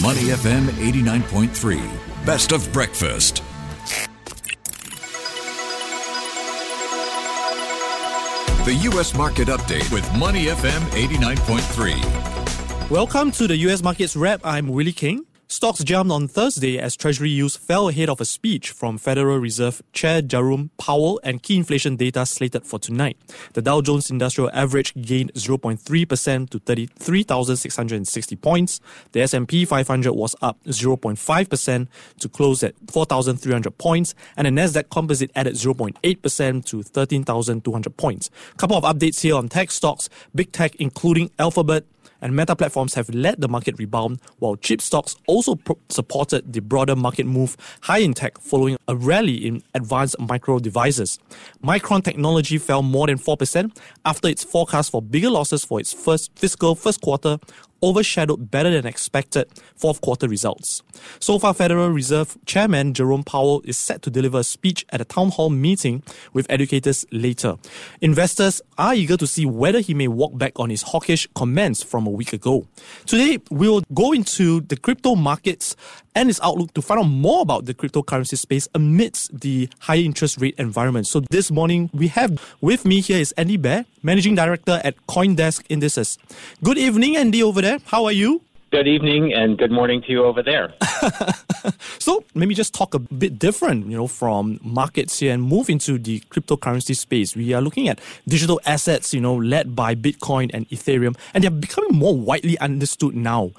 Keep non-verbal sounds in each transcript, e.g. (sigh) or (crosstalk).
Money FM 89.3. Best of breakfast. The U.S. Market Update with Money FM 89.3. Welcome to the US Markets Wrap. I'm Willie Keng. Stocks jumped on Thursday as Treasury yields fell ahead of a speech from Federal Reserve Chair Jerome Powell and key inflation data slated for tonight. The Dow Jones Industrial Average gained 0.3% to 33,660 points. The S&P 500 was up 0.5% to close at 4,300 points, and the Nasdaq Composite added 0.8% to 13,200 points. Couple of updates here on tech stocks. Big tech, including Alphabet, and meta platforms have led the market rebound, while chip stocks also pro- supported the broader market move high in tech following a rally in advanced micro devices. Micron Technology fell more than 4% after its forecast for bigger losses for its first fiscal first quarter overshadowed better than expected fourth quarter results. So far, Federal Reserve Chairman Jerome Powell is set to deliver a speech at a town hall meeting with educators later. Investors are eager to see whether he may walk back on his hawkish comments from a week ago. Today, we will go into the crypto markets and its outlook to find out more about the cryptocurrency space amidst the high interest rate environment. So this morning we have with me here is Andy Baehr, Managing Director at CoinDesk Indices. Good evening, Andy, over there. How are you? Good evening and good morning to you over there. (laughs) so maybe just talk a bit different, you know, from markets here and move into the cryptocurrency space. We are looking at digital assets, you know, led by Bitcoin and Ethereum, and they're becoming more widely understood now.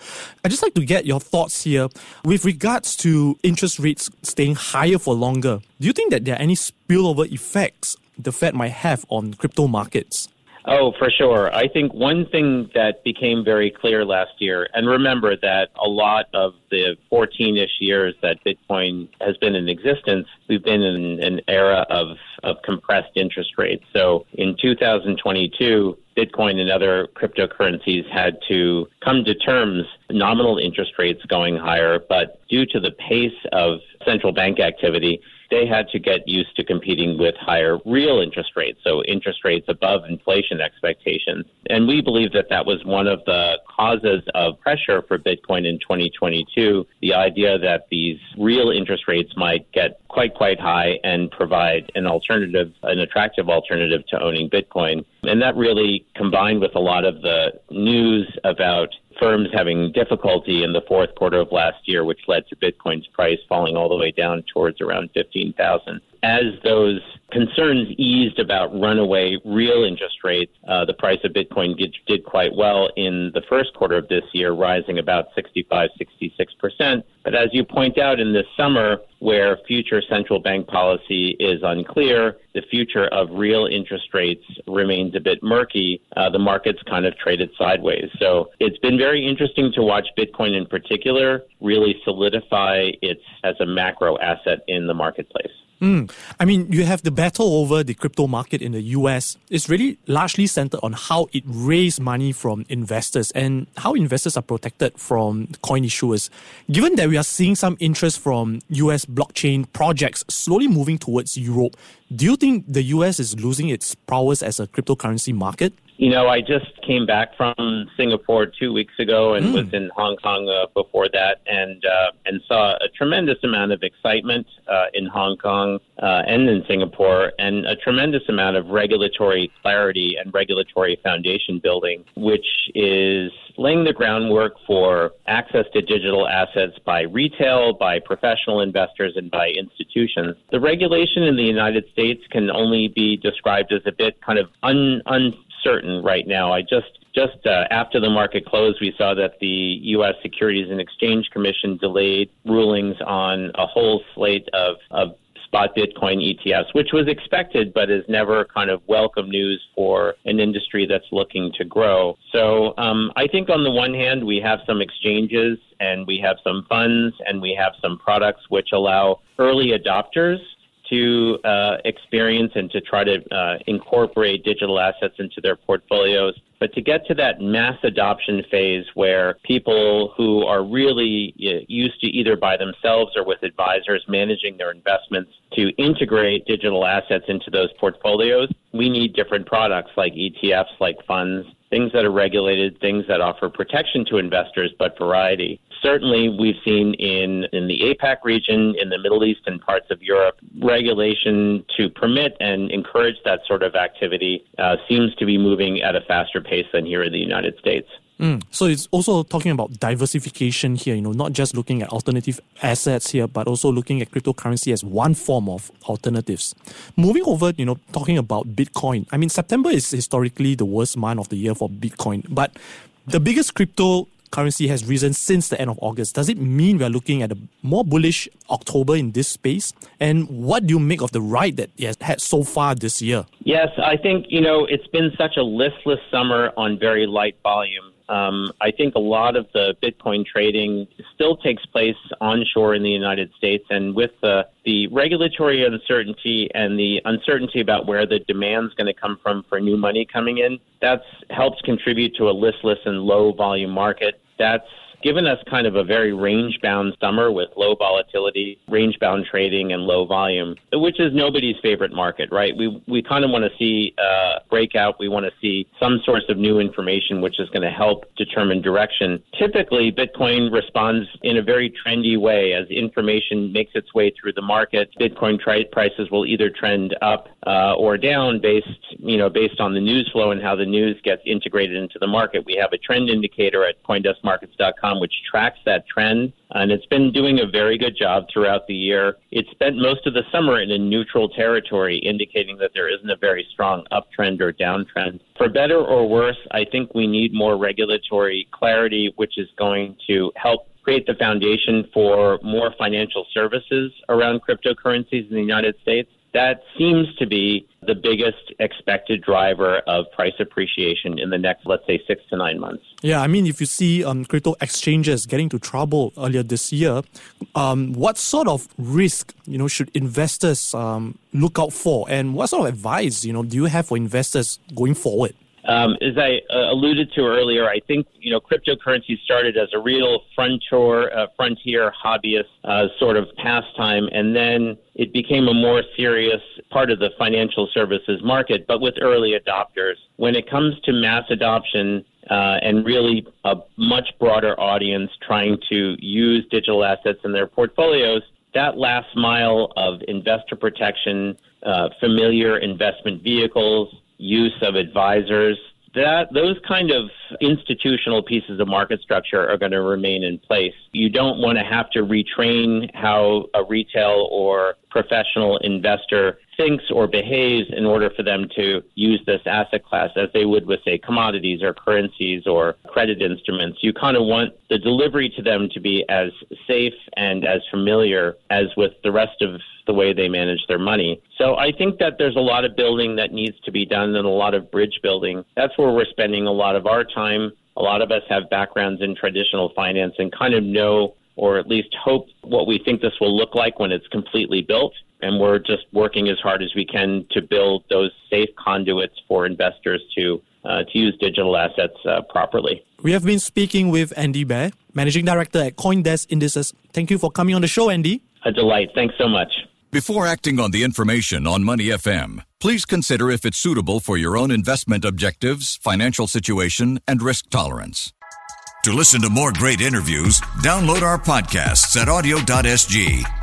I'd just like to get your thoughts here with regards to interest rates staying higher for longer. Do you think that there are any spillover effects the Fed might have on crypto markets? Oh, for sure. I think one thing that became very clear last year, and remember that a lot of the 14 ish years that Bitcoin has been in existence, we've been in an era of, of compressed interest rates. So in 2022, Bitcoin and other cryptocurrencies had to come to terms nominal interest rates going higher, but due to the pace of central bank activity, they had to get used to competing with higher real interest rates, so interest rates above inflation expectations. And we believe that that was one of the causes of pressure for Bitcoin in 2022. The idea that these real interest rates might get quite, quite high and provide an alternative, an attractive alternative to owning Bitcoin. And that really combined with a lot of the news about firms having difficulty in the fourth quarter of last year, which led to Bitcoin's price falling all the way down towards around 15,000. As those concerns eased about runaway real interest rates, uh, the price of Bitcoin did, did quite well in the first quarter of this year, rising about 65, 66%. But as you point out in this summer, where future central bank policy is unclear, the future of real interest rates remains a bit murky, uh, the market's kind of traded sideways. So it's been very interesting to watch Bitcoin in particular really solidify its as a macro asset in the marketplace. Mm. I mean, you have the battle over the crypto market in the US. It's really largely centered on how it raised money from investors and how investors are protected from coin issuers. Given that we are seeing some interest from US blockchain projects slowly moving towards Europe, do you think the US is losing its prowess as a cryptocurrency market? You know, I just came back from Singapore two weeks ago and mm. was in Hong Kong uh, before that, and uh, and saw a tremendous amount of excitement uh, in Hong Kong uh, and in Singapore, and a tremendous amount of regulatory clarity and regulatory foundation building, which is laying the groundwork for access to digital assets by retail, by professional investors, and by institutions. The regulation in the United States can only be described as a bit kind of un, un certain right now. I just just uh, after the market closed, we saw that the U.S. Securities and Exchange Commission delayed rulings on a whole slate of, of spot Bitcoin ETFs, which was expected, but is never kind of welcome news for an industry that's looking to grow. So um, I think on the one hand, we have some exchanges and we have some funds and we have some products which allow early adopters to uh, experience and to try to uh, incorporate digital assets into their portfolios But to get to that mass adoption phase where people who are really used to either by themselves or with advisors managing their investments to integrate digital assets into those portfolios, we need different products like ETFs, like funds, things that are regulated, things that offer protection to investors, but variety. Certainly, we've seen in, in the APAC region, in the Middle East, and parts of Europe, regulation to permit and encourage that sort of activity uh, seems to be moving at a faster pace than here in the United States. Mm. So it's also talking about diversification here, you know, not just looking at alternative assets here, but also looking at cryptocurrency as one form of alternatives. Moving over, you know, talking about Bitcoin. I mean, September is historically the worst month of the year for Bitcoin, but the biggest cryptocurrency has risen since the end of August. Does it mean we're looking at a more bullish October in this space? And what do you make of the ride that it has had so far this year? Yes, I think, you know, it's been such a listless summer on very light volume um, I think a lot of the Bitcoin trading still takes place onshore in the United States, and with the, the regulatory uncertainty and the uncertainty about where the demand is going to come from for new money coming in, that's helps contribute to a listless and low volume market. That's given us kind of a very range bound summer with low volatility, range bound trading, and low volume, which is nobody's favorite market, right? We, we kind of want to see uh, breakout. We want to see some source of new information, which is going to help determine direction. Typically, Bitcoin responds in a very trendy way as information makes its way through the market. Bitcoin tri- prices will either trend up uh, or down based, you know, based on the news flow and how the news gets integrated into the market. We have a trend indicator at CoindeskMarkets.com which tracks that trend. And it's been doing a very good job throughout the year. It spent most of the summer in a neutral territory, indicating that there isn't a very strong uptrend or downtrend. For better or worse, I think we need more regulatory clarity, which is going to help create the foundation for more financial services around cryptocurrencies in the United States that seems to be the biggest expected driver of price appreciation in the next, let's say, six to nine months. Yeah, I mean, if you see um, crypto exchanges getting to trouble earlier this year, um, what sort of risk, you know, should investors um, look out for, and what sort of advice, you know, do you have for investors going forward? Um, as I uh, alluded to earlier, I think you know cryptocurrency started as a real frontier, uh, frontier hobbyist uh, sort of pastime, and then it became a more serious part of the financial services market, but with early adopters. When it comes to mass adoption, uh, and really a much broader audience trying to use digital assets in their portfolios, that last mile of investor protection, uh, familiar investment vehicles, use of advisors. That those kind of institutional pieces of market structure are going to remain in place. You don't want to have to retrain how a retail or professional investor thinks or behaves in order for them to use this asset class as they would with, say, commodities or currencies or credit instruments. You kind of want the delivery to them to be as safe and as familiar as with the rest of the way they manage their money. So I think that there's a lot of building that needs to be done and a lot of bridge building. That's where we're spending a lot of our time. A lot of us have backgrounds in traditional finance and kind of know or at least hope what we think this will look like when it's completely built. And we're just working as hard as we can to build those safe conduits for investors to uh, to use digital assets uh, properly. We have been speaking with Andy Baehr, Managing Director at CoinDesk Indices. Thank you for coming on the show, Andy. A delight. Thanks so much. Before acting on the information on Money FM, please consider if it's suitable for your own investment objectives, financial situation, and risk tolerance. To listen to more great interviews, download our podcasts at awedio.sg